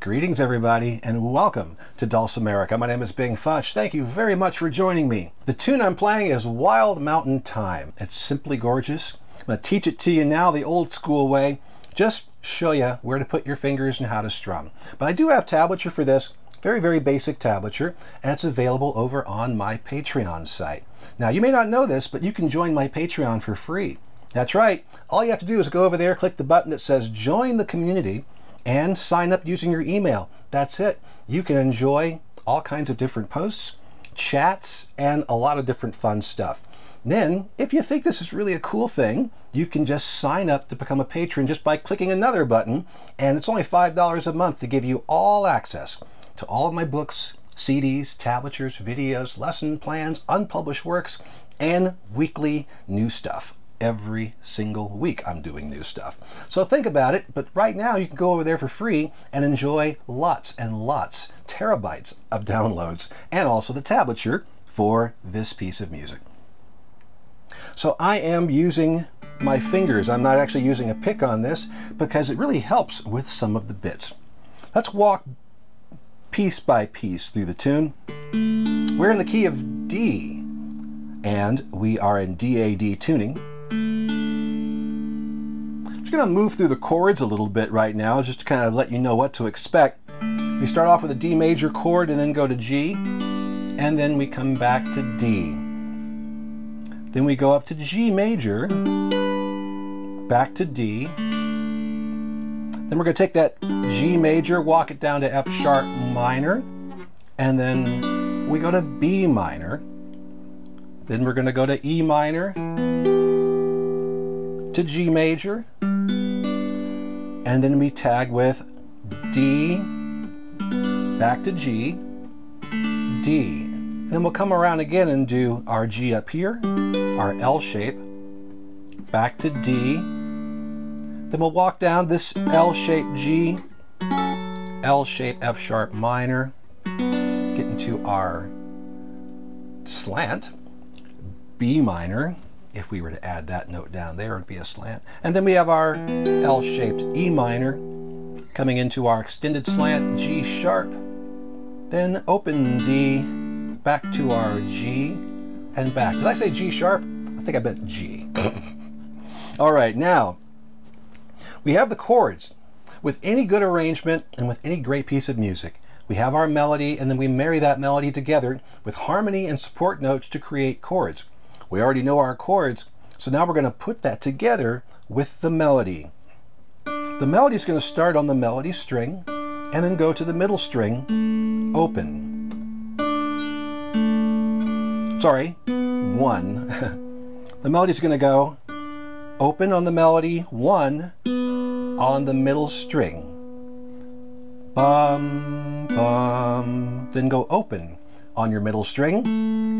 Greetings, everybody, and welcome to Dulcimerica. My name is Bing Futch. Thank you very much for joining me. The tune I'm playing is Wild Mountain Thyme. It's simply gorgeous. I'm going to teach it to you now the old school way. Just show you where to put your fingers and how to strum. But I do have tablature for this, very, very basic tablature, and it's available over on my Patreon site. Now, you may not know this, but you can join my Patreon for free. That's right. All you have to do is go over there, click the button that says Join the Community, and sign up using your email. That's it. You can enjoy all kinds of different posts, chats, and a lot of different fun stuff. Then, if you think this is really a cool thing, you can just sign up to become a patron just by clicking another button, and it's only $5 a month to give you all access to all of my books, CDs, tablatures, videos, lesson plans, unpublished works, and weekly new stuff every single week I'm doing new stuff. So think about it, but right now you can go over there for free and enjoy lots and lots, terabytes of downloads, and also the tablature for this piece of music. So I am using my fingers. I'm not actually using a pick on this because it really helps with some of the bits. Let's walk piece by piece through the tune. We're in the key of D, and we are in DAD tuning just going to move through the chords a little bit right now just to kind of let you know what to expect. We start off with a D major chord and then go to G and then we come back to D. Then we go up to G major, back to D. Then we're going to take that G major, walk it down to F sharp minor, and then we go to B minor. Then we're going to go to E minor, to G major, and then we tag with D, back to G, D. And then we'll come around again and do our G up here, our L shape, back to D. Then we'll walk down this L shape G, L shape F sharp minor, get into our slant, B minor, if we were to add that note down there, it would be a slant. And then we have our L-shaped E minor coming into our extended slant G sharp. Then open D, back to our G, and back. Did I say G sharp? I think I meant G. All right, now we have the chords. With any good arrangement and with any great piece of music, we have our melody and then we marry that melody together with harmony and support notes to create chords. We already know our chords, so now we're going to put that together with the melody. The melody is going to start on the melody string and then go to the middle string, open. Sorry, one. the melody is going to go open on the melody, one on the middle string. Bum, bum, then go open on your middle string,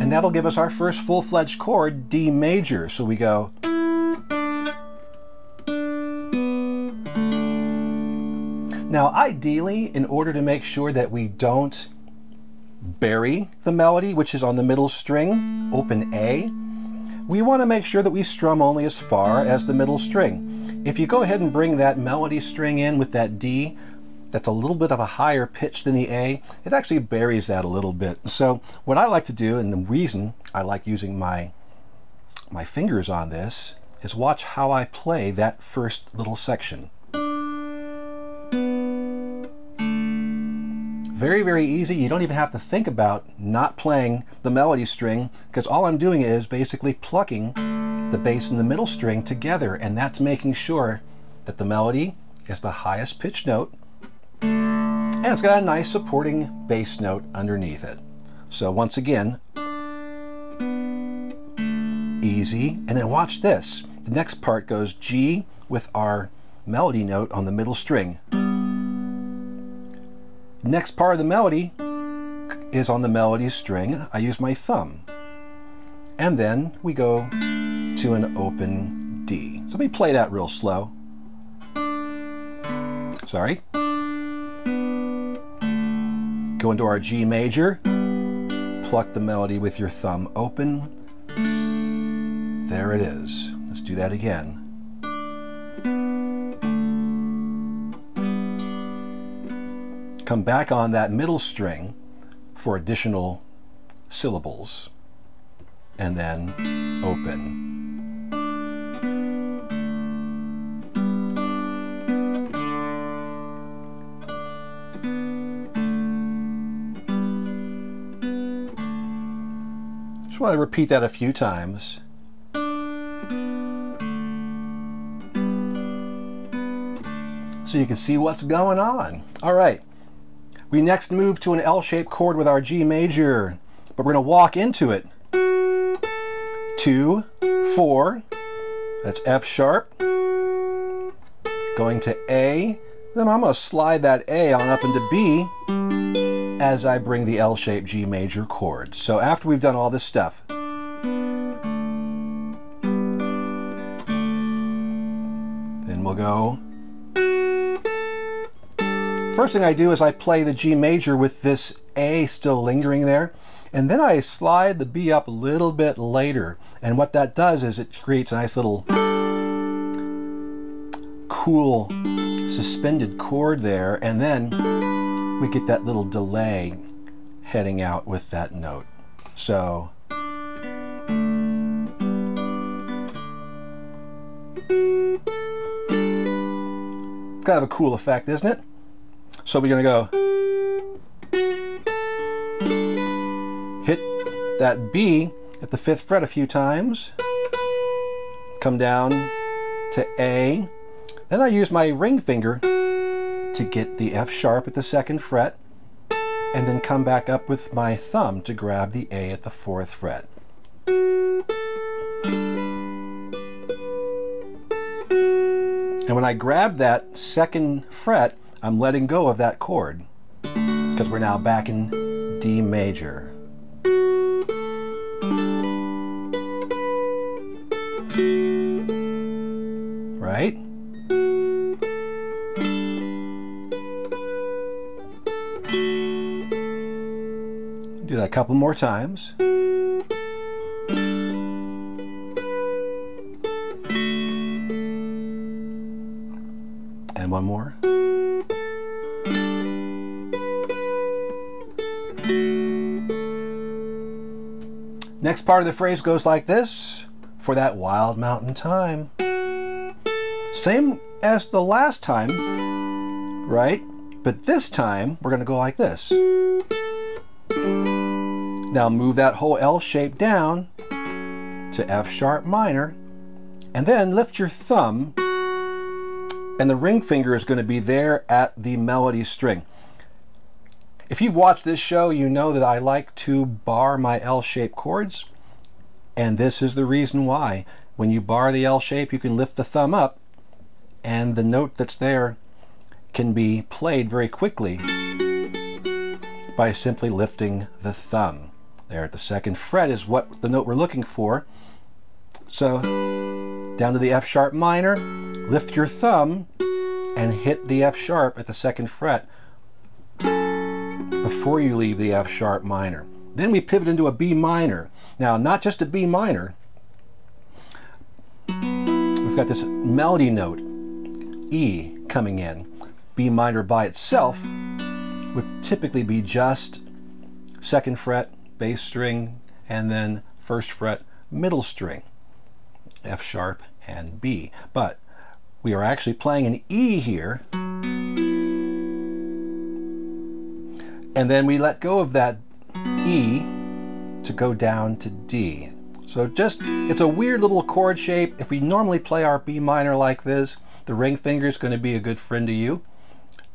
and that'll give us our first full-fledged chord, D major. So we go Now, ideally, in order to make sure that we don't bury the melody, which is on the middle string, open A, we want to make sure that we strum only as far as the middle string. If you go ahead and bring that melody string in with that D, that's a little bit of a higher pitch than the A, it actually buries that a little bit. So what I like to do, and the reason I like using my, my fingers on this, is watch how I play that first little section. Very, very easy. You don't even have to think about not playing the melody string because all I'm doing is basically plucking the bass and the middle string together and that's making sure that the melody is the highest pitch note and it's got a nice supporting bass note underneath it. So once again, easy. And then watch this. The next part goes G with our melody note on the middle string. Next part of the melody is on the melody string. I use my thumb. And then we go to an open D. So let me play that real slow. Sorry go into our G major, pluck the melody with your thumb open. There it is. Let's do that again. come back on that middle string for additional syllables, and then open. Want to repeat that a few times. So you can see what's going on. All right. We next move to an L-shaped chord with our G major, but we're going to walk into it. Two, four, that's F sharp, going to A, then I'm going to slide that A on up into B, as I bring the L-shaped G major chord. So after we've done all this stuff, then we'll go. First thing I do is I play the G major with this A still lingering there, and then I slide the B up a little bit later. And what that does is it creates a nice little cool suspended chord there, and then we get that little delay heading out with that note. So kind of a cool effect, isn't it? So we're to go hit that B at the fifth fret a few times, come down to A, then I use my ring finger to get the F sharp at the second fret and then come back up with my thumb to grab the A at the fourth fret. And when I grab that second fret, I'm letting go of that chord because we're now back in D major. Couple more times. And one more. Next part of the phrase goes like this for that wild mountain thyme. Same as the last time, right? But this time we're going to go like this. Now move that whole L shape down to F sharp minor and then lift your thumb and the ring finger is going to be there at the melody string. If you've watched this show, you know that I like to bar my L-shaped chords and this is the reason why. When you bar the L shape, you can lift the thumb up and the note that's there can be played very quickly by simply lifting the thumb. There at the second fret is what the note we're looking for. So down to the F sharp minor, lift your thumb and hit the F sharp at the second fret before you leave the F sharp minor. Then we pivot into a B minor. Now, not just a B minor, we've got this melody note, E, coming in. B minor by itself would typically be just second fret, bass string, and then first fret, middle string, F sharp and B. But we are actually playing an E here, and then we let go of that E to go down to D. So just, it's a weird little chord shape. If we normally play our B minor like this, the ring finger is going to be a good friend to you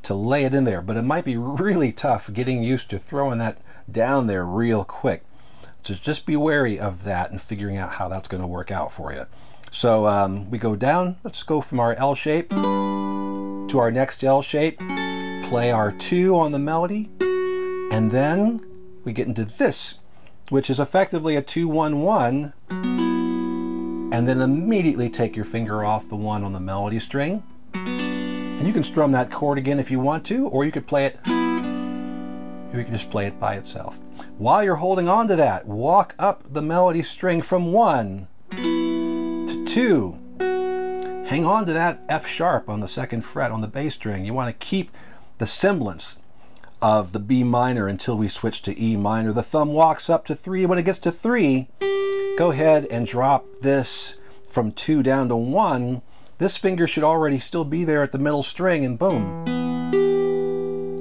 to lay it in there, but it might be really tough getting used to throwing that down there real quick. So just be wary of that and figuring out how that's going to work out for you. So um, we go down, let's go from our L shape to our next L shape, play our two on the melody, and then we get into this, which is effectively a 2-1-1, and then immediately take your finger off the one on the melody string. And you can strum that chord again if you want to, or you could play it, you can just play it by itself. While you're holding on to that, walk up the melody string from one to two. Hang on to that F sharp on the second fret on the bass string. You want to keep the semblance of the B minor until we switch to E minor. The thumb walks up to three. When it gets to three, go ahead and drop this from two down to one. This finger should already still be there at the middle string and boom.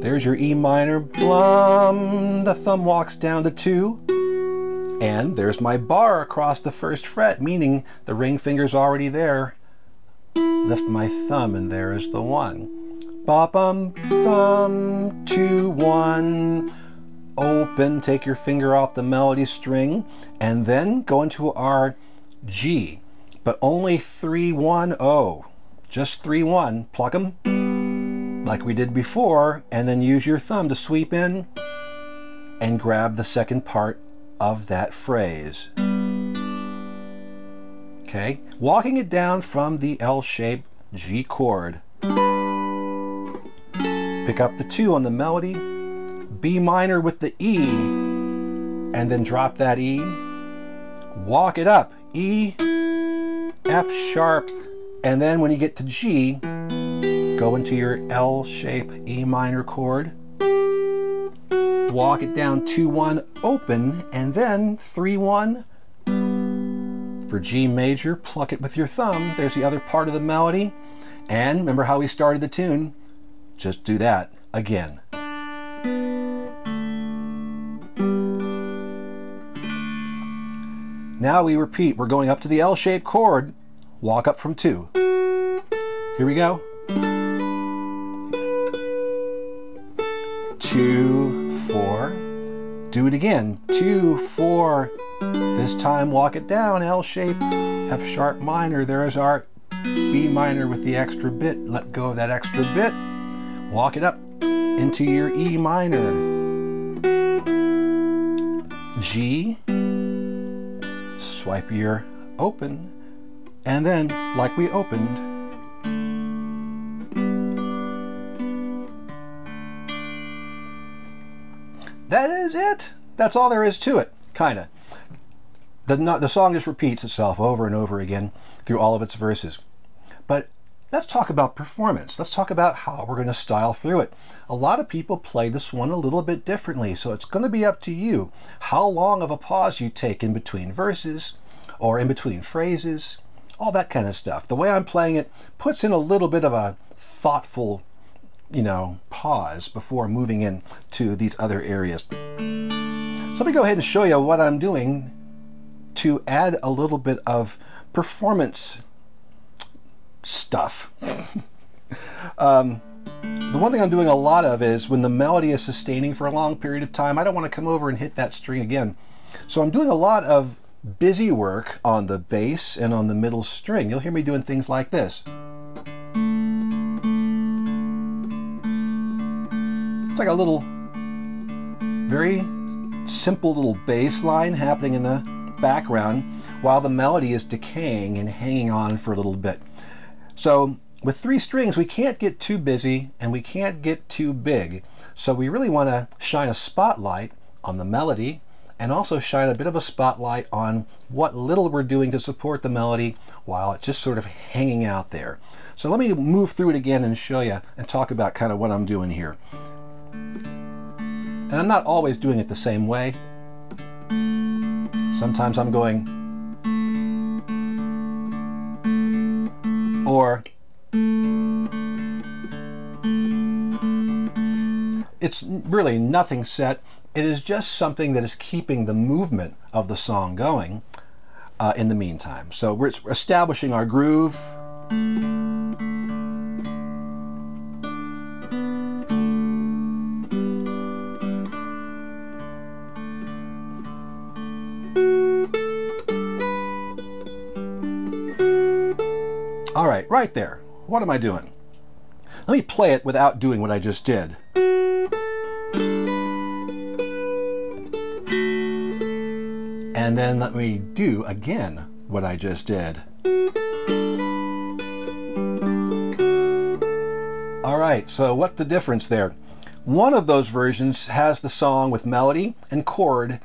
There's your E minor, blum. The thumb walks down to two. And there's my bar across the first fret, meaning the ring finger's already there. Lift my thumb and there is the one. Ba bum thumb, two, one. Open, take your finger off the melody string, and then go into our G, but only three, one, oh. Just three, one. Pluck them like we did before, and then use your thumb to sweep in and grab the second part of that phrase. Okay, walking it down from the L shape G chord. Pick up the two on the melody, B minor with the E, and then drop that E. Walk it up, E, F sharp, and then when you get to G, go into your L shape E minor chord, walk it down 2-1 open, and then 3-1 for G major, pluck it with your thumb. There's the other part of the melody. And remember how we started the tune? Just do that again. Now we repeat. We're going up to the L-shaped chord. Walk up from two. Here we go. Two, four. Do it again. Two, four. This time walk it down. L shape, F sharp minor. There is our B minor with the extra bit. Let go of that extra bit. Walk it up into your E minor. G. Swipe your open. And then, like we opened, is it. That's all there is to it, kind of. The, the song just repeats itself over and over again through all of its verses. But let's talk about performance. Let's talk about how we're going to style through it. A lot of people play this one a little bit differently, so it's going to be up to you how long of a pause you take in between verses or in between phrases, all that kind of stuff. The way I'm playing it puts in a little bit of a thoughtful, you know, pause before moving in to these other areas. So let me go ahead and show you what I'm doing to add a little bit of performance stuff. um, the one thing I'm doing a lot of is when the melody is sustaining for a long period of time, I don't want to come over and hit that string again. So I'm doing a lot of busy work on the bass and on the middle string. You'll hear me doing things like this. It's like a little, very simple little bass line happening in the background while the melody is decaying and hanging on for a little bit. So with three strings, we can't get too busy and we can't get too big. So we really want to shine a spotlight on the melody and also shine a bit of a spotlight on what little we're doing to support the melody while it's just sort of hanging out there. So let me move through it again and show you and talk about kind of what I'm doing here. And I'm not always doing it the same way. Sometimes I'm going or it's really nothing set. It is just something that is keeping the movement of the song going uh, in the meantime. So we're establishing our groove. Right, there. What am I doing? Let me play it without doing what I just did. And then let me do again what I just did. All right, so what's the difference there? One of those versions has the song with melody and chord.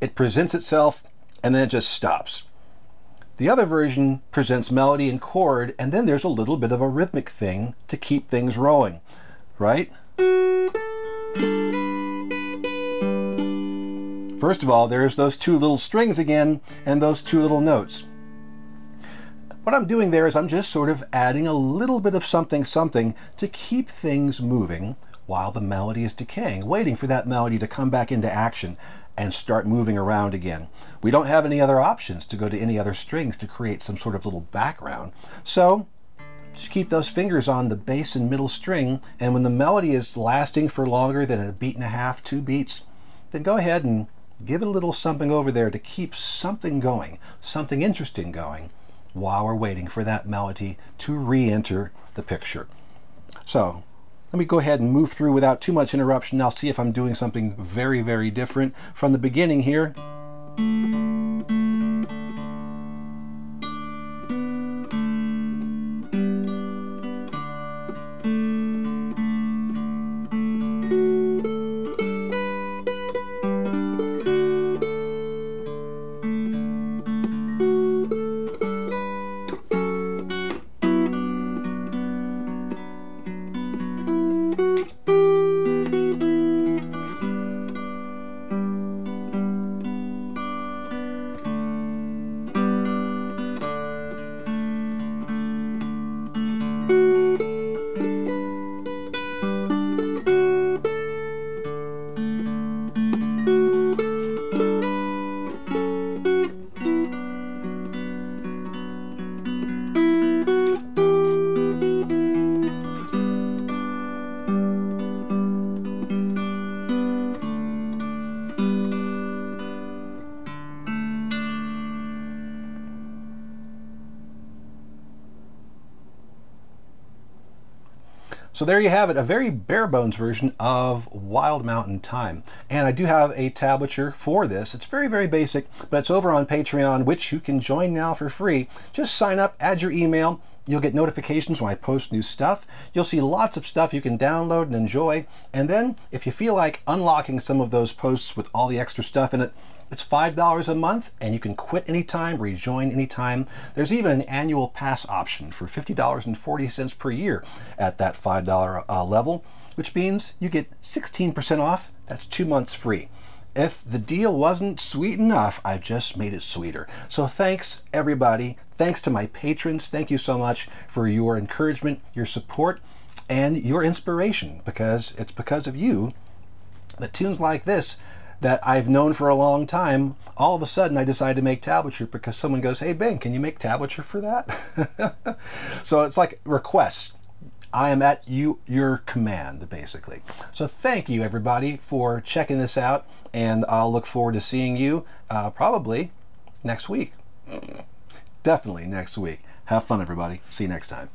It presents itself and then it just stops. The other version presents melody and chord, and then there's a little bit of a rhythmic thing to keep things rolling, right? First of all, there's those two little strings again, and those two little notes. What I'm doing there is I'm just sort of adding a little bit of something something to keep things moving while the melody is decaying, waiting for that melody to come back into action and start moving around again. We don't have any other options to go to any other strings to create some sort of little background. So just keep those fingers on the bass and middle string, and when the melody is lasting for longer than a beat and a half, two beats, then go ahead and give it a little something over there to keep something going, something interesting going, while we're waiting for that melody to re-enter the picture. So let me go ahead and move through without too much interruption. I'll see if I'm doing something very, very different from the beginning here. So there you have it, a very bare bones version of Wild Mountain Thyme. And I do have a tablature for this. It's very, very basic, but it's over on Patreon, which you can join now for free. Just sign up, add your email, You'll get notifications when I post new stuff. You'll see lots of stuff you can download and enjoy. And then if you feel like unlocking some of those posts with all the extra stuff in it, it's $5 a month and you can quit anytime, rejoin anytime. There's even an annual pass option for $50.40 per year at that $5 uh, level, which means you get 16% off. That's two months free. If the deal wasn't sweet enough, I've just made it sweeter. So thanks everybody. Thanks to my patrons. Thank you so much for your encouragement, your support, and your inspiration because it's because of you that tunes like this that I've known for a long time, all of a sudden I decided to make tablature because someone goes, Hey, Ben, can you make tablature for that? so it's like requests. I am at you your command, basically. So thank you, everybody, for checking this out, and I'll look forward to seeing you uh, probably next week. Definitely next week. Have fun, everybody. See you next time.